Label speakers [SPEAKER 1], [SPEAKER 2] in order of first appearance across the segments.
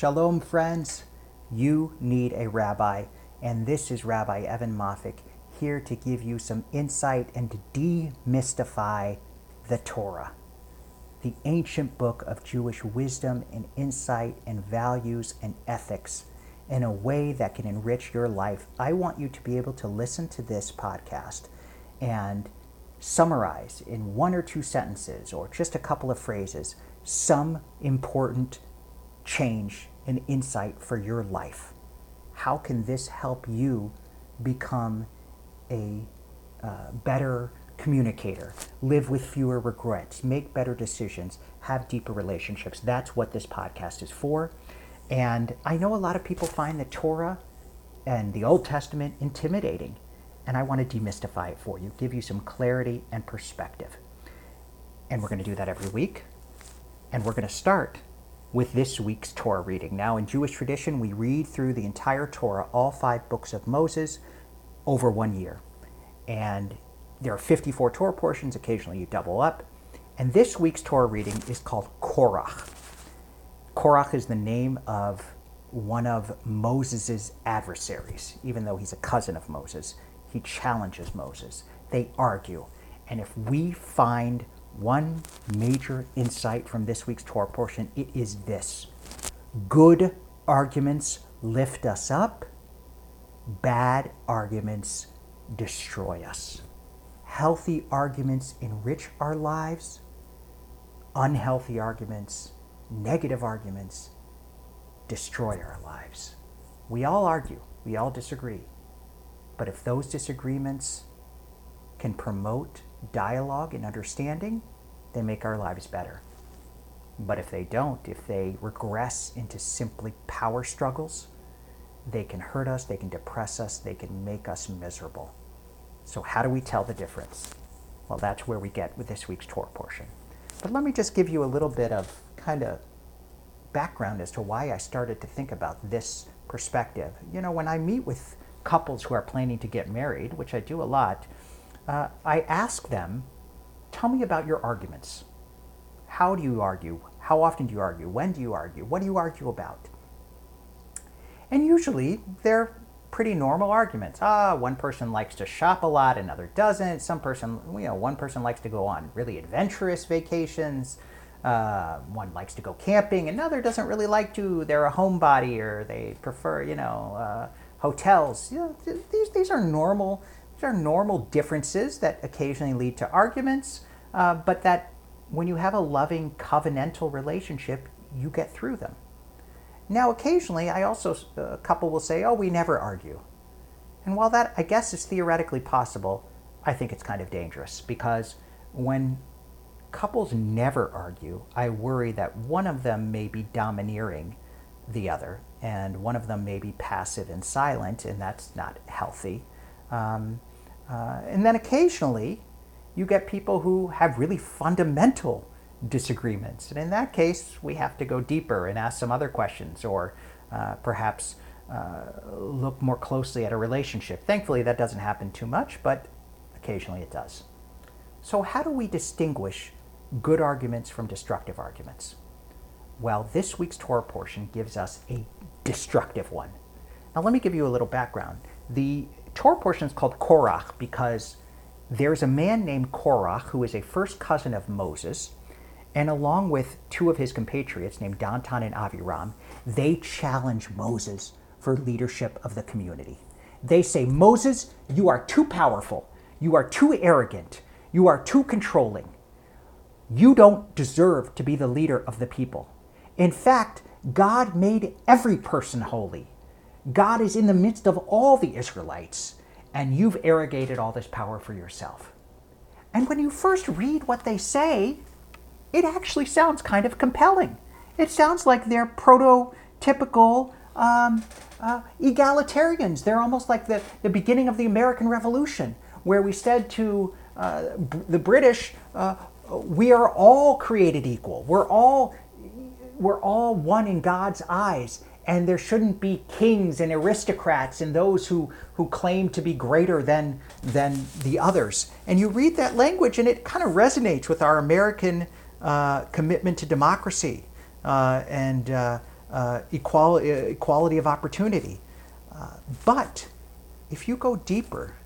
[SPEAKER 1] Shalom, friends. You need a rabbi, and this is Rabbi Evan Moffic here to give you some insight and to demystify the Torah, the ancient book of Jewish wisdom and insight and values and ethics in a way that can enrich your life. I want you to be able to listen to this podcast and summarize in one or two sentences or just a couple of phrases some important change and insight for your life. How can this help you become a uh, better communicator, live with fewer regrets, make better decisions, have deeper relationships? That's what this podcast is for. And I know a lot of people find the Torah and the Old Testament intimidating. And I want to demystify it for you, give you some clarity and perspective. And we're going to do that every week. And we're going to start with this week's Torah reading. Now, in Jewish tradition, we read through the entire Torah, all five books of Moses, over one year. And there are 54 Torah portions, occasionally you double up. And this week's Torah reading is called Korach. Korach is the name of one of Moses' adversaries, even though he's a cousin of Moses. He challenges Moses. They argue. And if we find one major insight from this week's Torah portion, it is this good arguments lift us up, bad arguments destroy us. Healthy arguments enrich our lives, unhealthy arguments, negative arguments destroy our lives. We all argue, we all disagree. But if those disagreements can promote dialogue and understanding, they make our lives better. But if they don't, if they regress into simply power struggles, they can hurt us, they can depress us, they can make us miserable. So, how do we tell the difference? Well, that's where we get with this week's Torah portion. But let me just give you a little bit of kind of background as to why I started to think about this perspective. You know, when I meet with couples who are planning to get married, which I do a lot, uh, I ask them, tell me about your arguments. How do you argue? How often do you argue? When do you argue? What do you argue about? And usually they're pretty normal arguments. Ah, one person likes to shop a lot, another doesn't. Some person, you know, one person likes to go on really adventurous vacations. Uh, one likes to go camping, another doesn't really like to. They're a homebody or they prefer, you know, uh, hotels. You know, these these are normal. These are normal differences that occasionally lead to arguments, uh, but that when you have a loving covenantal relationship, you get through them. Now, occasionally, I also a couple will say, "Oh, we never argue," and while that I guess is theoretically possible, I think it's kind of dangerous because when couples never argue, I worry that one of them may be domineering the other, and one of them may be passive and silent, and that's not healthy. Um, uh, and then occasionally, you get people who have really fundamental disagreements. And in that case, we have to go deeper and ask some other questions, or uh, perhaps uh, look more closely at a relationship. Thankfully, that doesn't happen too much, but occasionally it does. So, how do we distinguish good arguments from destructive arguments? Well, this week's Torah portion gives us a destructive one. Now, let me give you a little background. The Torah portion is called Korach because there's a man named Korach who is a first cousin of Moses, and along with two of his compatriots named Datan and Aviram, they challenge Moses for leadership of the community. They say, Moses, you are too powerful, you are too arrogant, you are too controlling. You don't deserve to be the leader of the people. In fact, God made every person holy. God is in the midst of all the Israelites, and you've arrogated all this power for yourself. And when you first read what they say, it actually sounds kind of compelling. It sounds like they're prototypical um, uh, egalitarians. They're almost like the, the beginning of the American Revolution, where we said to uh, the British, uh, we are all created equal. We're all we're all one in God's eyes, and there shouldn't be kings and aristocrats and those who who claim to be greater than than the others. And you read that language, and it kind of resonates with our American uh, commitment to democracy uh, and uh, uh, equality, equality of opportunity. Uh, but if you go deeper,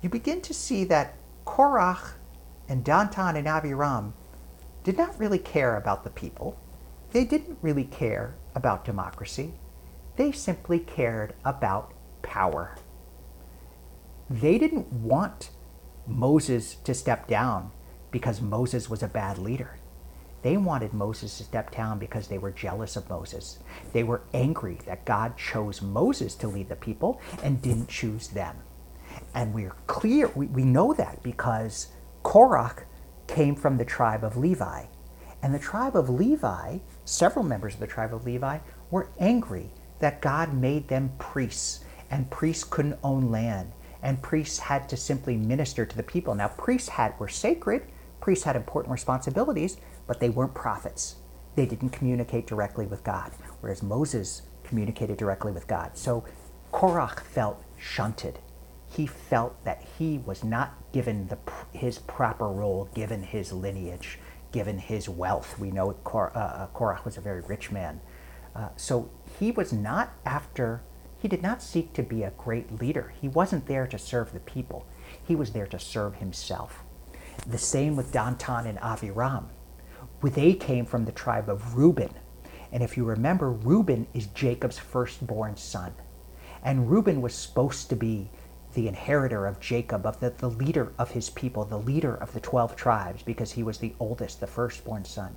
[SPEAKER 1] you begin to see that Korach and Datan and Aviram did not really care about the people. They didn't really care about democracy. They simply cared about power. They didn't want Moses to step down because Moses was a bad leader. They wanted Moses to step down because they were jealous of Moses. They were angry that God chose Moses to lead the people and didn't choose them. And we're clear, we, we know that because Korach came from the tribe of Levi. And the tribe of Levi, several members of the tribe of Levi, were angry that God made them priests, and priests couldn't own land, and priests had to simply minister to the people. Now, priests had were sacred, priests had important responsibilities, but they weren't prophets. They didn't communicate directly with God, whereas Moses communicated directly with God. So Korach felt shunted. He felt that he was not given the, his proper role, given his lineage, given his wealth. We know Kor, uh, uh, was a very rich man. Uh, so he was not after, he did not seek to be a great leader. He wasn't there to serve the people, he was there to serve himself. The same with Datan and Aviram. With they came from the tribe of Reuben. And if you remember, Reuben is Jacob's firstborn son. And Reuben was supposed to be the inheritor of Jacob, of the, the leader of his people, the leader of the 12 tribes, because he was the oldest, the firstborn son.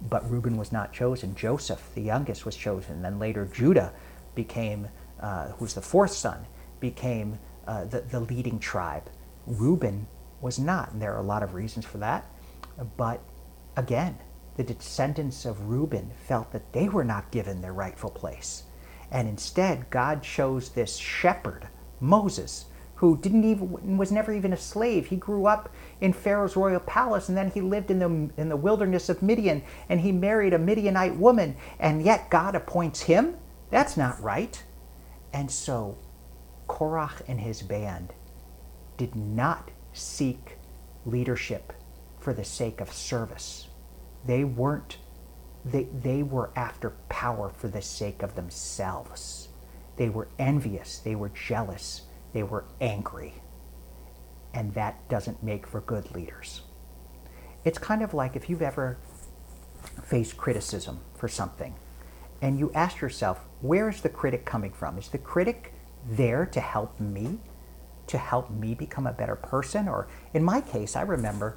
[SPEAKER 1] But Reuben was not chosen. Joseph, the youngest, was chosen. Then later Judah became, uh, who's the fourth son, became uh, the, the leading tribe. Reuben was not. And there are a lot of reasons for that. But again, the descendants of Reuben felt that they were not given their rightful place. And instead, God chose this shepherd Moses, who didn't even was never even a slave. He grew up in Pharaoh's royal palace, and then he lived in the in the wilderness of Midian, and he married a Midianite woman, and yet God appoints him. That's not right. And so, Korach and his band did not seek leadership for the sake of service. They weren't. They, they were after power for the sake of themselves. They were envious, they were jealous, they were angry. And that doesn't make for good leaders. It's kind of like if you've ever faced criticism for something and you ask yourself, where is the critic coming from? Is the critic there to help me? To help me become a better person? Or in my case, I remember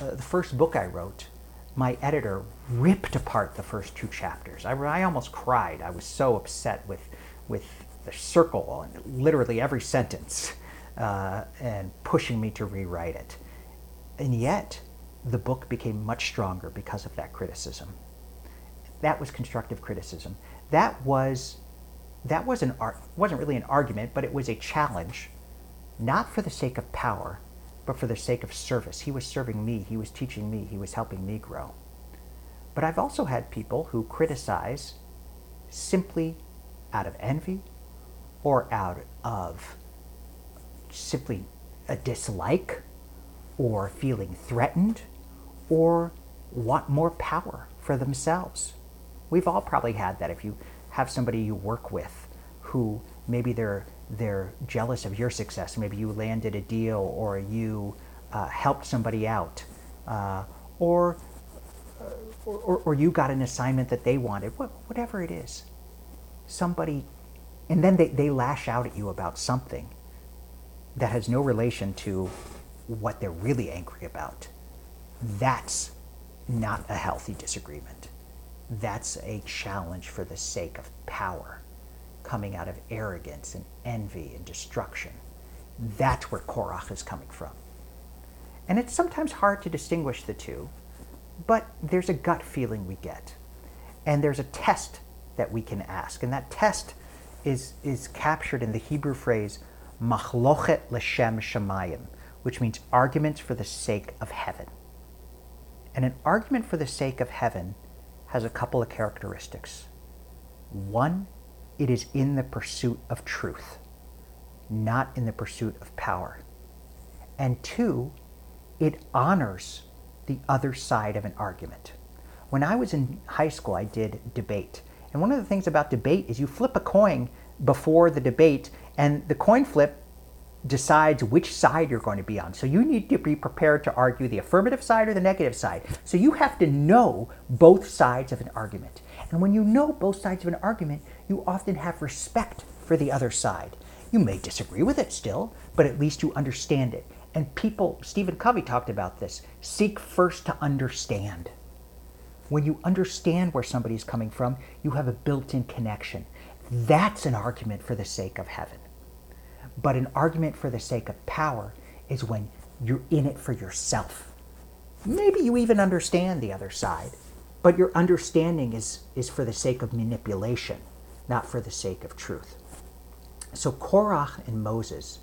[SPEAKER 1] uh, the first book I wrote, my editor ripped apart the first two chapters. I, I almost cried. I was so upset with with the circle on literally every sentence uh, and pushing me to rewrite it. And yet, the book became much stronger because of that criticism. That was constructive criticism. That was that was an art wasn't really an argument, but it was a challenge, not for the sake of power, but for the sake of service. He was serving me, he was teaching me, he was helping me grow. But I've also had people who criticize simply out of envy or out of simply a dislike or feeling threatened or want more power for themselves. We've all probably had that if you have somebody you work with who maybe they're they're jealous of your success. Maybe you landed a deal or you uh, helped somebody out, uh, or, or, or you got an assignment that they wanted. What, whatever it is, somebody, and then they, they lash out at you about something that has no relation to what they're really angry about. That's not a healthy disagreement. That's a challenge for the sake of power, coming out of arrogance and envy and destruction. That's where Korach is coming from. And it's sometimes hard to distinguish the two, but there's a gut feeling we get. And there's a test that we can ask. And that test is, is captured in the Hebrew phrase machlochet l'shem shamayim, which means arguments for the sake of heaven. And an argument for the sake of heaven has a couple of characteristics. One, it is in the pursuit of truth, not in the pursuit of power. And two, it honors the other side of an argument. When I was in high school, I did debate. And one of the things about debate is you flip a coin before the debate, and the coin flip decides which side you're going to be on. So you need to be prepared to argue the affirmative side or the negative side. So you have to know both sides of an argument. And when you know both sides of an argument, you often have respect for the other side. You may disagree with it still, but at least you understand it. And people, Stephen Covey talked about this seek first to understand. When you understand where somebody's coming from, you have a built in connection. That's an argument for the sake of heaven. But an argument for the sake of power is when you're in it for yourself. Maybe you even understand the other side, but your understanding is, is for the sake of manipulation, not for the sake of truth. So Korach and Moses,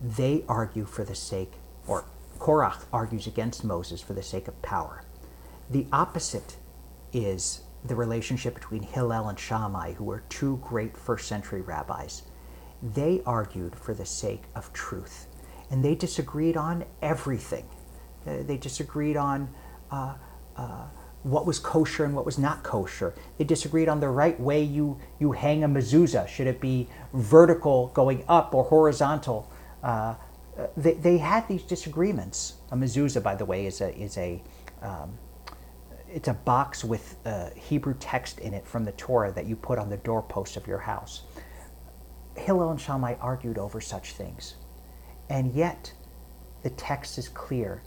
[SPEAKER 1] they argue for the sake, or Korach argues against Moses for the sake of power. The opposite is the relationship between Hillel and Shammai, who were two great first century rabbis. They argued for the sake of truth, and they disagreed on everything. Uh, they disagreed on uh, uh, what was kosher and what was not kosher. They disagreed on the right way you, you hang a mezuzah. Should it be vertical going up or horizontal? Uh, they, they had these disagreements. A mezuzah, by the way, is a, is a um, it's a box with uh, Hebrew text in it from the Torah that you put on the doorpost of your house. Hillel and Shammai argued over such things, and yet the text is clear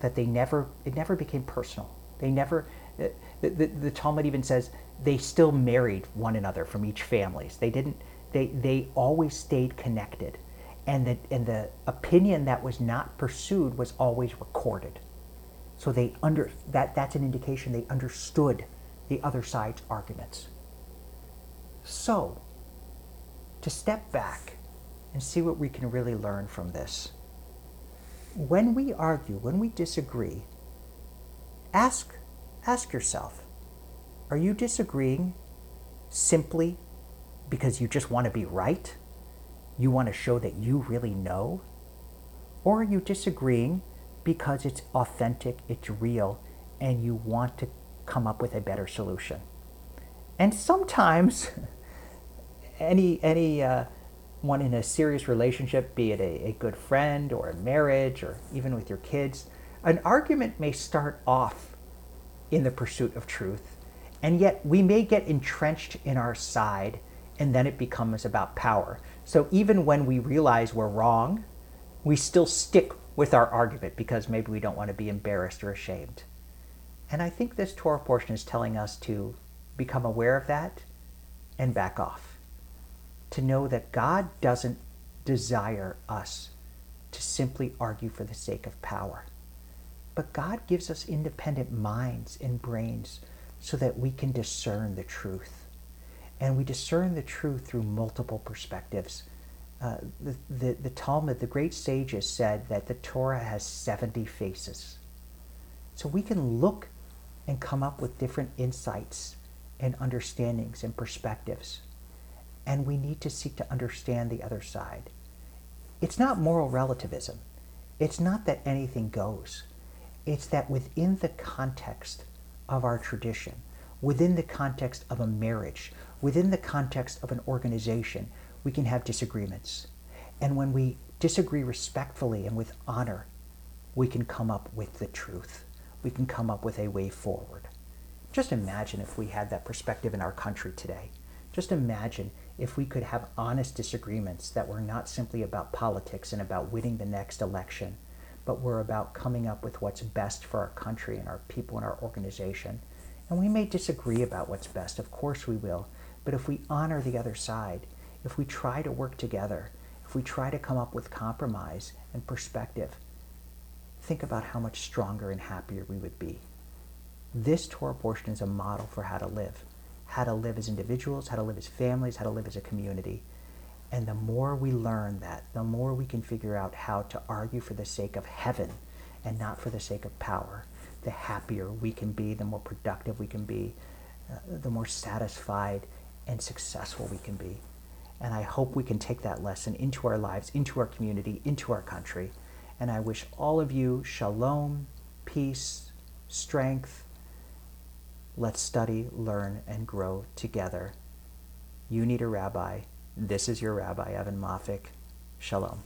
[SPEAKER 1] that they never it never became personal. They never the, the, the Talmud even says they still married one another from each families. They didn't they they always stayed connected, and the and the opinion that was not pursued was always recorded. So they under that that's an indication they understood the other side's arguments. So, to step back and see what we can really learn from this. When we argue, when we disagree, ask ask yourself, are you disagreeing simply because you just want to be right? You want to show that you really know? Or are you disagreeing because it's authentic, it's real, and you want to come up with a better solution. And sometimes, any any uh, one in a serious relationship, be it a, a good friend or a marriage or even with your kids, an argument may start off in the pursuit of truth, and yet we may get entrenched in our side, and then it becomes about power. So even when we realize we're wrong, we still stick with our argument because maybe we don't want to be embarrassed or ashamed. And I think this Torah portion is telling us to become aware of that and back off. To know that God doesn't desire us to simply argue for the sake of power. But God gives us independent minds and brains so that we can discern the truth. And we discern the truth through multiple perspectives uh, the, the, the Talmud, the great sages said that the Torah has 70 faces. So we can look and come up with different insights and understandings and perspectives. And we need to seek to understand the other side. It's not moral relativism. It's not that anything goes. It's that within the context of our tradition, within the context of a marriage, within the context of an organization, we can have disagreements. And when we disagree respectfully and with honor, we can come up with the truth. We can come up with a way forward. Just imagine if we had that perspective in our country today. Just imagine if we could have honest disagreements that were not simply about politics and about winning the next election, but were about coming up with what's best for our country and our people and our organization. And we may disagree about what's best, of course we will, but if we honor the other side, if we try to work together, if we try to come up with compromise and perspective, think about how much stronger and happier we would be. This Torah portion is a model for how to live, how to live as individuals, how to live as families, how to live as a community. And the more we learn that, the more we can figure out how to argue for the sake of heaven and not for the sake of power, the happier we can be, the more productive we can be, uh, the more satisfied and successful we can be. And I hope we can take that lesson into our lives, into our community, into our country. And I wish all of you shalom, peace, strength, Let's study, learn, and grow together. You need a rabbi. This is your rabbi, Evan Moffic. Shalom.